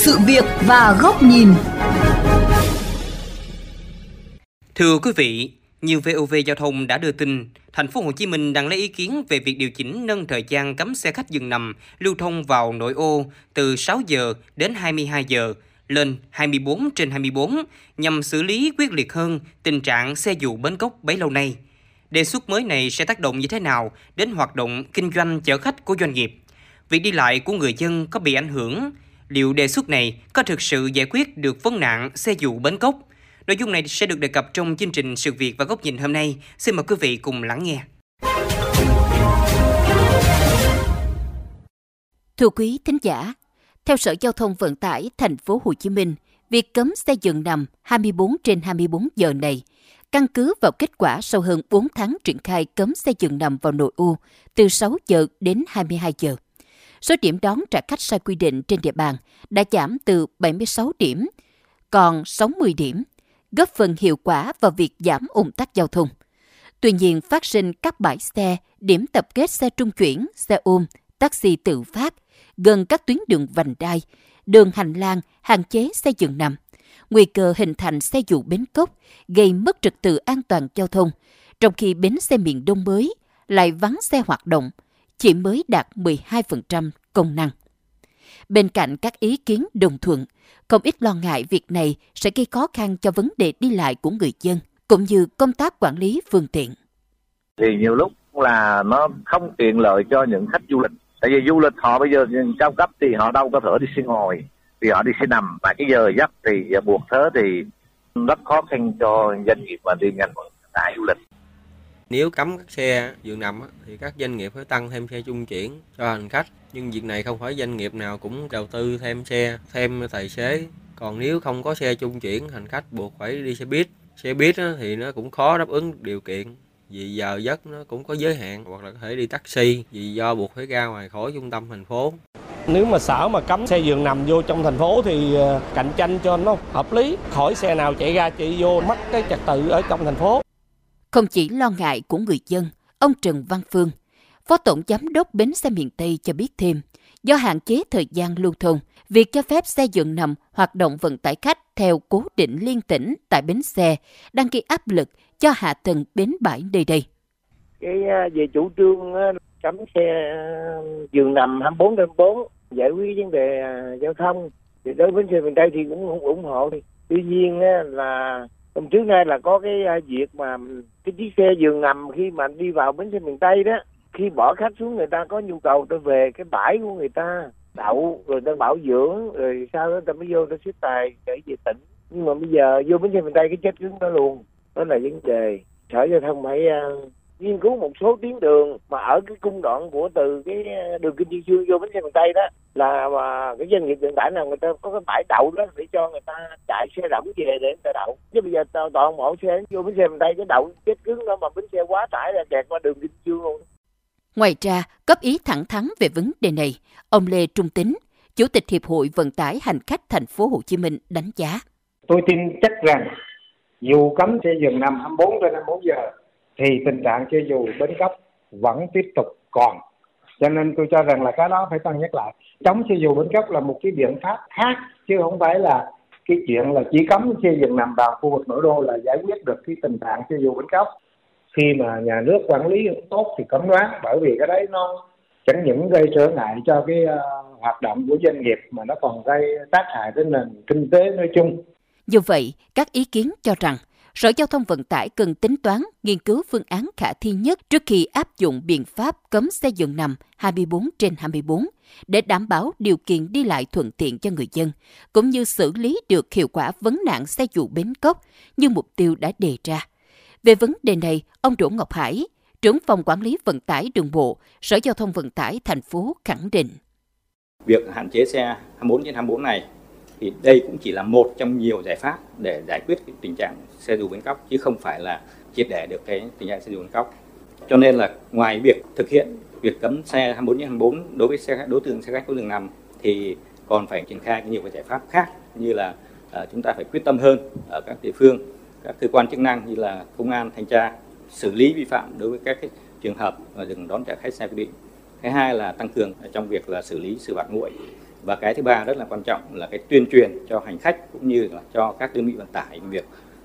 sự việc và góc nhìn. Thưa quý vị, nhiều VOV giao thông đã đưa tin, thành phố Hồ Chí Minh đang lấy ý kiến về việc điều chỉnh nâng thời gian cấm xe khách dừng nằm lưu thông vào nội ô từ 6 giờ đến 22 giờ lên 24 trên 24 nhằm xử lý quyết liệt hơn tình trạng xe dù bến cốc bấy lâu nay. Đề xuất mới này sẽ tác động như thế nào đến hoạt động kinh doanh chở khách của doanh nghiệp? Việc đi lại của người dân có bị ảnh hưởng? Liệu đề xuất này có thực sự giải quyết được vấn nạn xe dù bến cốc? Nội dung này sẽ được đề cập trong chương trình Sự việc và góc nhìn hôm nay. Xin mời quý vị cùng lắng nghe. Thưa quý thính giả, theo Sở Giao thông Vận tải thành phố Hồ Chí Minh, việc cấm xe dừng nằm 24 trên 24 giờ này căn cứ vào kết quả sau hơn 4 tháng triển khai cấm xe dừng nằm vào nội ô từ 6 giờ đến 22 giờ. Số điểm đón trả khách sai quy định trên địa bàn đã giảm từ 76 điểm còn 60 điểm, góp phần hiệu quả vào việc giảm ủng tắc giao thông. Tuy nhiên, phát sinh các bãi xe, điểm tập kết xe trung chuyển, xe ôm, taxi tự phát gần các tuyến đường vành đai, đường hành lang, hạn chế xe dừng nằm. Nguy cơ hình thành xe dụ bến cốc, gây mất trật tự an toàn giao thông, trong khi bến xe miền Đông mới lại vắng xe hoạt động, chỉ mới đạt 12% công năng. Bên cạnh các ý kiến đồng thuận, không ít lo ngại việc này sẽ gây khó khăn cho vấn đề đi lại của người dân, cũng như công tác quản lý phương tiện. Thì nhiều lúc là nó không tiện lợi cho những khách du lịch. Tại vì du lịch họ bây giờ cao cấp thì họ đâu có thể đi xe ngồi, thì họ đi xe nằm. Và cái giờ giấc thì buộc thế thì rất khó khăn cho doanh nghiệp mà đi ngành vận tải du lịch. Nếu cấm các xe dường nằm thì các doanh nghiệp phải tăng thêm xe trung chuyển cho hành khách. Nhưng việc này không phải doanh nghiệp nào cũng đầu tư thêm xe, thêm tài xế. Còn nếu không có xe trung chuyển, hành khách buộc phải đi xe buýt. Xe buýt thì nó cũng khó đáp ứng điều kiện vì giờ giấc nó cũng có giới hạn hoặc là có thể đi taxi vì do buộc phải ra ngoài khỏi trung tâm thành phố. Nếu mà sở mà cấm xe giường nằm vô trong thành phố thì ờ, cạnh tranh cho nó hợp lý, khỏi xe nào chạy ra chạy vô mất cái trật tự ở trong thành phố. Không chỉ lo ngại của người dân, ông Trần Văn Phương, Phó Tổng Giám đốc Bến xe miền Tây cho biết thêm, do hạn chế thời gian lưu thông, việc cho phép xe dừng nằm hoạt động vận tải khách theo cố định liên tỉnh tại bến xe đang gây áp lực cho hạ tầng bến bãi nơi đây. Cái à, về chủ trương à, cấm xe à, dừng nằm 24 trên 4 giải quyết vấn đề giao thông thì đối với bến xe miền Tây thì cũng ủng hộ. Tuy nhiên là hôm trước nay là có cái à, việc mà cái chiếc xe giường nằm khi mà đi vào bến xe miền Tây đó khi bỏ khách xuống người ta có nhu cầu tôi về cái bãi của người ta đậu rồi ta bảo dưỡng rồi sau đó ta mới vô ta xếp tài để về tỉnh. Nhưng mà bây giờ vô bến xe miền tây cái chết cứng đó luôn đó là vấn đề. Sở giao thông phải uh, nghiên cứu một số tuyến đường mà ở cái cung đoạn của từ cái à, đường kinh dương dương vô bến xe miền tây đó là mà cái doanh nghiệp vận tải nào người ta có cái bãi đậu đó để cho người ta chạy xe rỗng về để người ta đậu chứ bây giờ toàn bộ xe vô bến xe miền tây cái đậu chết cứng đó mà bến xe quá tải là kẹt qua đường kinh dương luôn Ngoài ra, góp ý thẳng thắn về vấn đề này, ông Lê Trung Tính, Chủ tịch Hiệp hội Vận tải Hành khách Thành phố Hồ Chí Minh đánh giá. Tôi tin chắc rằng dù cấm xe dừng nằm 24 trên 24 giờ thì tình trạng chưa dù bến cóc vẫn tiếp tục còn. Cho nên tôi cho rằng là cái đó phải tăng nhắc lại. Chống xe dù bến cóc là một cái biện pháp khác chứ không phải là cái chuyện là chỉ cấm xe dừng nằm vào khu vực nội đô là giải quyết được cái tình trạng xe dù bến cóc khi mà nhà nước quản lý tốt thì cấm đoán bởi vì cái đấy nó chẳng những gây trở ngại cho cái uh, hoạt động của doanh nghiệp mà nó còn gây tác hại đến nền kinh tế nói chung. Như vậy, các ý kiến cho rằng Sở Giao thông Vận tải cần tính toán, nghiên cứu phương án khả thi nhất trước khi áp dụng biện pháp cấm xe dừng nằm 24 trên 24 để đảm bảo điều kiện đi lại thuận tiện cho người dân, cũng như xử lý được hiệu quả vấn nạn xe dù bến cốc như mục tiêu đã đề ra. Về vấn đề này, ông Đỗ Ngọc Hải, trưởng phòng quản lý vận tải đường bộ, Sở Giao thông Vận tải thành phố khẳng định. Việc hạn chế xe 24 trên 24 này thì đây cũng chỉ là một trong nhiều giải pháp để giải quyết cái tình trạng xe dù bến cóc chứ không phải là triệt để được cái tình trạng xe dù bến cóc. Cho nên là ngoài việc thực hiện việc cấm xe 24 trên 24 đối với xe khách đối tượng xe khách có đường nằm thì còn phải triển khai nhiều cái giải pháp khác như là uh, chúng ta phải quyết tâm hơn ở các địa phương các cơ quan chức năng như là công an thanh tra xử lý vi phạm đối với các cái trường hợp dừng đón trả khách sai quy định. Thứ hai là tăng cường trong việc là xử lý xử phạt nguội và cái thứ ba rất là quan trọng là cái tuyên truyền cho hành khách cũng như là cho các đơn vị vận tải việc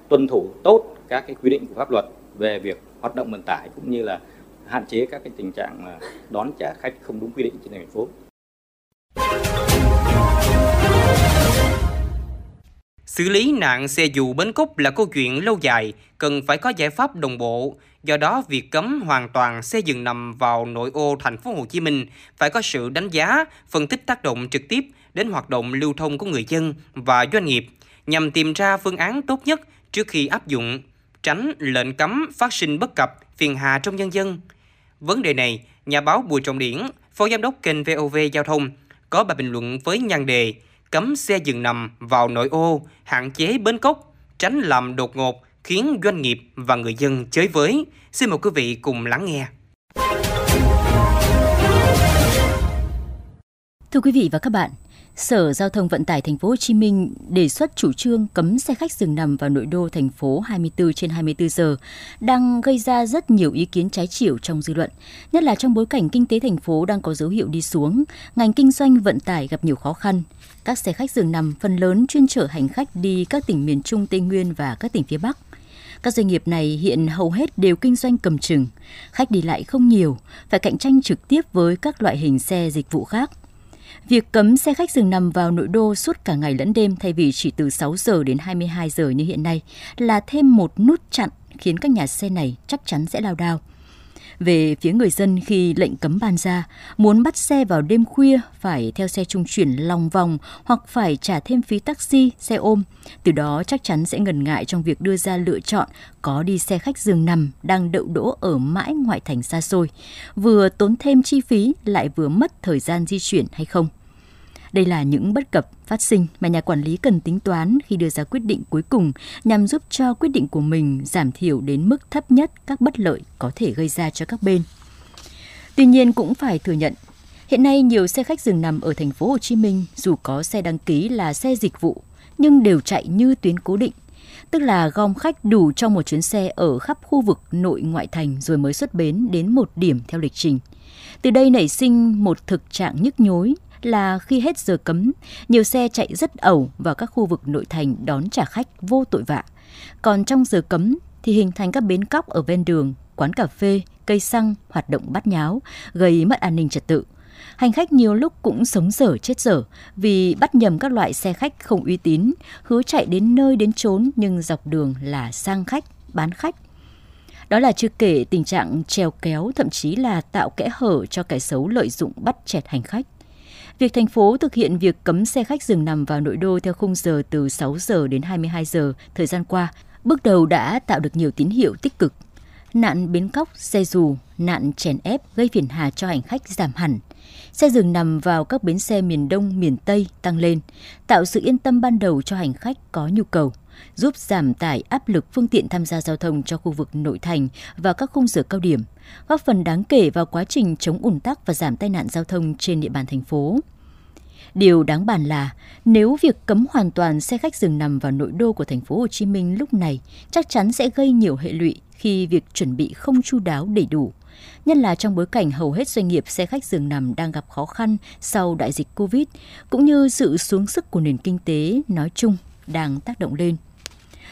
tuân thủ tốt các cái quy định của pháp luật về việc hoạt động vận tải cũng như là hạn chế các cái tình trạng đón trả khách không đúng quy định trên thành phố. Xử lý nạn xe dù bến cốc là câu chuyện lâu dài, cần phải có giải pháp đồng bộ. Do đó, việc cấm hoàn toàn xe dừng nằm vào nội ô thành phố Hồ Chí Minh phải có sự đánh giá, phân tích tác động trực tiếp đến hoạt động lưu thông của người dân và doanh nghiệp nhằm tìm ra phương án tốt nhất trước khi áp dụng, tránh lệnh cấm phát sinh bất cập, phiền hà trong nhân dân. Vấn đề này, nhà báo Bùi Trọng Điển, Phó Giám đốc kênh VOV Giao thông, có bài bình luận với nhan đề cấm xe dừng nằm vào nội ô, hạn chế bến cốc, tránh làm đột ngột khiến doanh nghiệp và người dân chới với. Xin mời quý vị cùng lắng nghe. Thưa quý vị và các bạn, Sở Giao thông Vận tải Thành phố Hồ Chí Minh đề xuất chủ trương cấm xe khách dừng nằm vào nội đô thành phố 24 trên 24 giờ đang gây ra rất nhiều ý kiến trái chiều trong dư luận, nhất là trong bối cảnh kinh tế thành phố đang có dấu hiệu đi xuống, ngành kinh doanh vận tải gặp nhiều khó khăn. Các xe khách dừng nằm phần lớn chuyên chở hành khách đi các tỉnh miền Trung, Tây Nguyên và các tỉnh phía Bắc. Các doanh nghiệp này hiện hầu hết đều kinh doanh cầm chừng, khách đi lại không nhiều, phải cạnh tranh trực tiếp với các loại hình xe dịch vụ khác – Việc cấm xe khách dừng nằm vào nội đô suốt cả ngày lẫn đêm thay vì chỉ từ 6 giờ đến 22 giờ như hiện nay là thêm một nút chặn khiến các nhà xe này chắc chắn sẽ lao đao. Về phía người dân khi lệnh cấm ban ra, muốn bắt xe vào đêm khuya phải theo xe trung chuyển lòng vòng hoặc phải trả thêm phí taxi, xe ôm. Từ đó chắc chắn sẽ ngần ngại trong việc đưa ra lựa chọn có đi xe khách giường nằm đang đậu đỗ ở mãi ngoại thành xa xôi, vừa tốn thêm chi phí lại vừa mất thời gian di chuyển hay không. Đây là những bất cập phát sinh mà nhà quản lý cần tính toán khi đưa ra quyết định cuối cùng nhằm giúp cho quyết định của mình giảm thiểu đến mức thấp nhất các bất lợi có thể gây ra cho các bên. Tuy nhiên cũng phải thừa nhận, hiện nay nhiều xe khách dừng nằm ở thành phố Hồ Chí Minh dù có xe đăng ký là xe dịch vụ nhưng đều chạy như tuyến cố định tức là gom khách đủ trong một chuyến xe ở khắp khu vực nội ngoại thành rồi mới xuất bến đến một điểm theo lịch trình. Từ đây nảy sinh một thực trạng nhức nhối là khi hết giờ cấm, nhiều xe chạy rất ẩu vào các khu vực nội thành đón trả khách vô tội vạ. Còn trong giờ cấm thì hình thành các bến cóc ở ven đường, quán cà phê, cây xăng hoạt động bắt nháo, gây mất an ninh trật tự. Hành khách nhiều lúc cũng sống dở chết dở vì bắt nhầm các loại xe khách không uy tín, hứa chạy đến nơi đến chốn nhưng dọc đường là sang khách, bán khách. Đó là chưa kể tình trạng treo kéo thậm chí là tạo kẽ hở cho kẻ xấu lợi dụng bắt chẹt hành khách. Việc thành phố thực hiện việc cấm xe khách dừng nằm vào nội đô theo khung giờ từ 6 giờ đến 22 giờ thời gian qua, bước đầu đã tạo được nhiều tín hiệu tích cực. Nạn bến cóc, xe dù, nạn chèn ép gây phiền hà cho hành khách giảm hẳn. Xe dừng nằm vào các bến xe miền Đông, miền Tây tăng lên, tạo sự yên tâm ban đầu cho hành khách có nhu cầu giúp giảm tải áp lực phương tiện tham gia giao thông cho khu vực nội thành và các khung giờ cao điểm, góp phần đáng kể vào quá trình chống ùn tắc và giảm tai nạn giao thông trên địa bàn thành phố. Điều đáng bàn là nếu việc cấm hoàn toàn xe khách dừng nằm vào nội đô của thành phố Hồ Chí Minh lúc này chắc chắn sẽ gây nhiều hệ lụy khi việc chuẩn bị không chu đáo đầy đủ. Nhất là trong bối cảnh hầu hết doanh nghiệp xe khách dừng nằm đang gặp khó khăn sau đại dịch Covid, cũng như sự xuống sức của nền kinh tế nói chung đang tác động lên.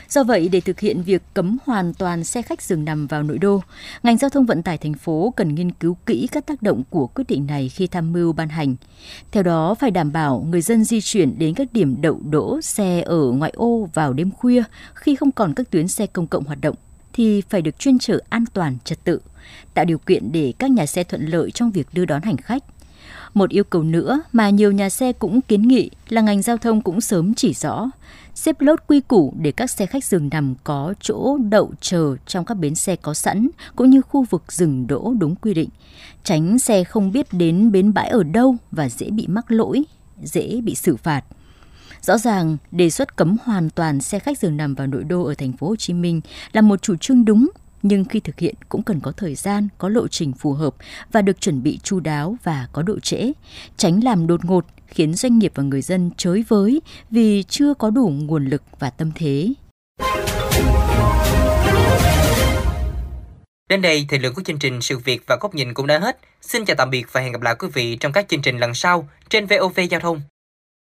Do vậy, để thực hiện việc cấm hoàn toàn xe khách dừng nằm vào nội đô, ngành giao thông vận tải thành phố cần nghiên cứu kỹ các tác động của quyết định này khi tham mưu ban hành. Theo đó, phải đảm bảo người dân di chuyển đến các điểm đậu đỗ xe ở ngoại ô vào đêm khuya khi không còn các tuyến xe công cộng hoạt động thì phải được chuyên trở an toàn, trật tự, tạo điều kiện để các nhà xe thuận lợi trong việc đưa đón hành khách. Một yêu cầu nữa mà nhiều nhà xe cũng kiến nghị là ngành giao thông cũng sớm chỉ rõ, xếp lốt quy củ để các xe khách dừng nằm có chỗ đậu chờ trong các bến xe có sẵn cũng như khu vực dừng đỗ đúng quy định, tránh xe không biết đến bến bãi ở đâu và dễ bị mắc lỗi, dễ bị xử phạt. Rõ ràng, đề xuất cấm hoàn toàn xe khách dừng nằm vào nội đô ở thành phố Hồ Chí Minh là một chủ trương đúng nhưng khi thực hiện cũng cần có thời gian, có lộ trình phù hợp và được chuẩn bị chu đáo và có độ trễ, tránh làm đột ngột khiến doanh nghiệp và người dân chới với vì chưa có đủ nguồn lực và tâm thế. Đến đây, thời lượng của chương trình Sự việc và góc nhìn cũng đã hết. Xin chào tạm biệt và hẹn gặp lại quý vị trong các chương trình lần sau trên VOV Giao thông.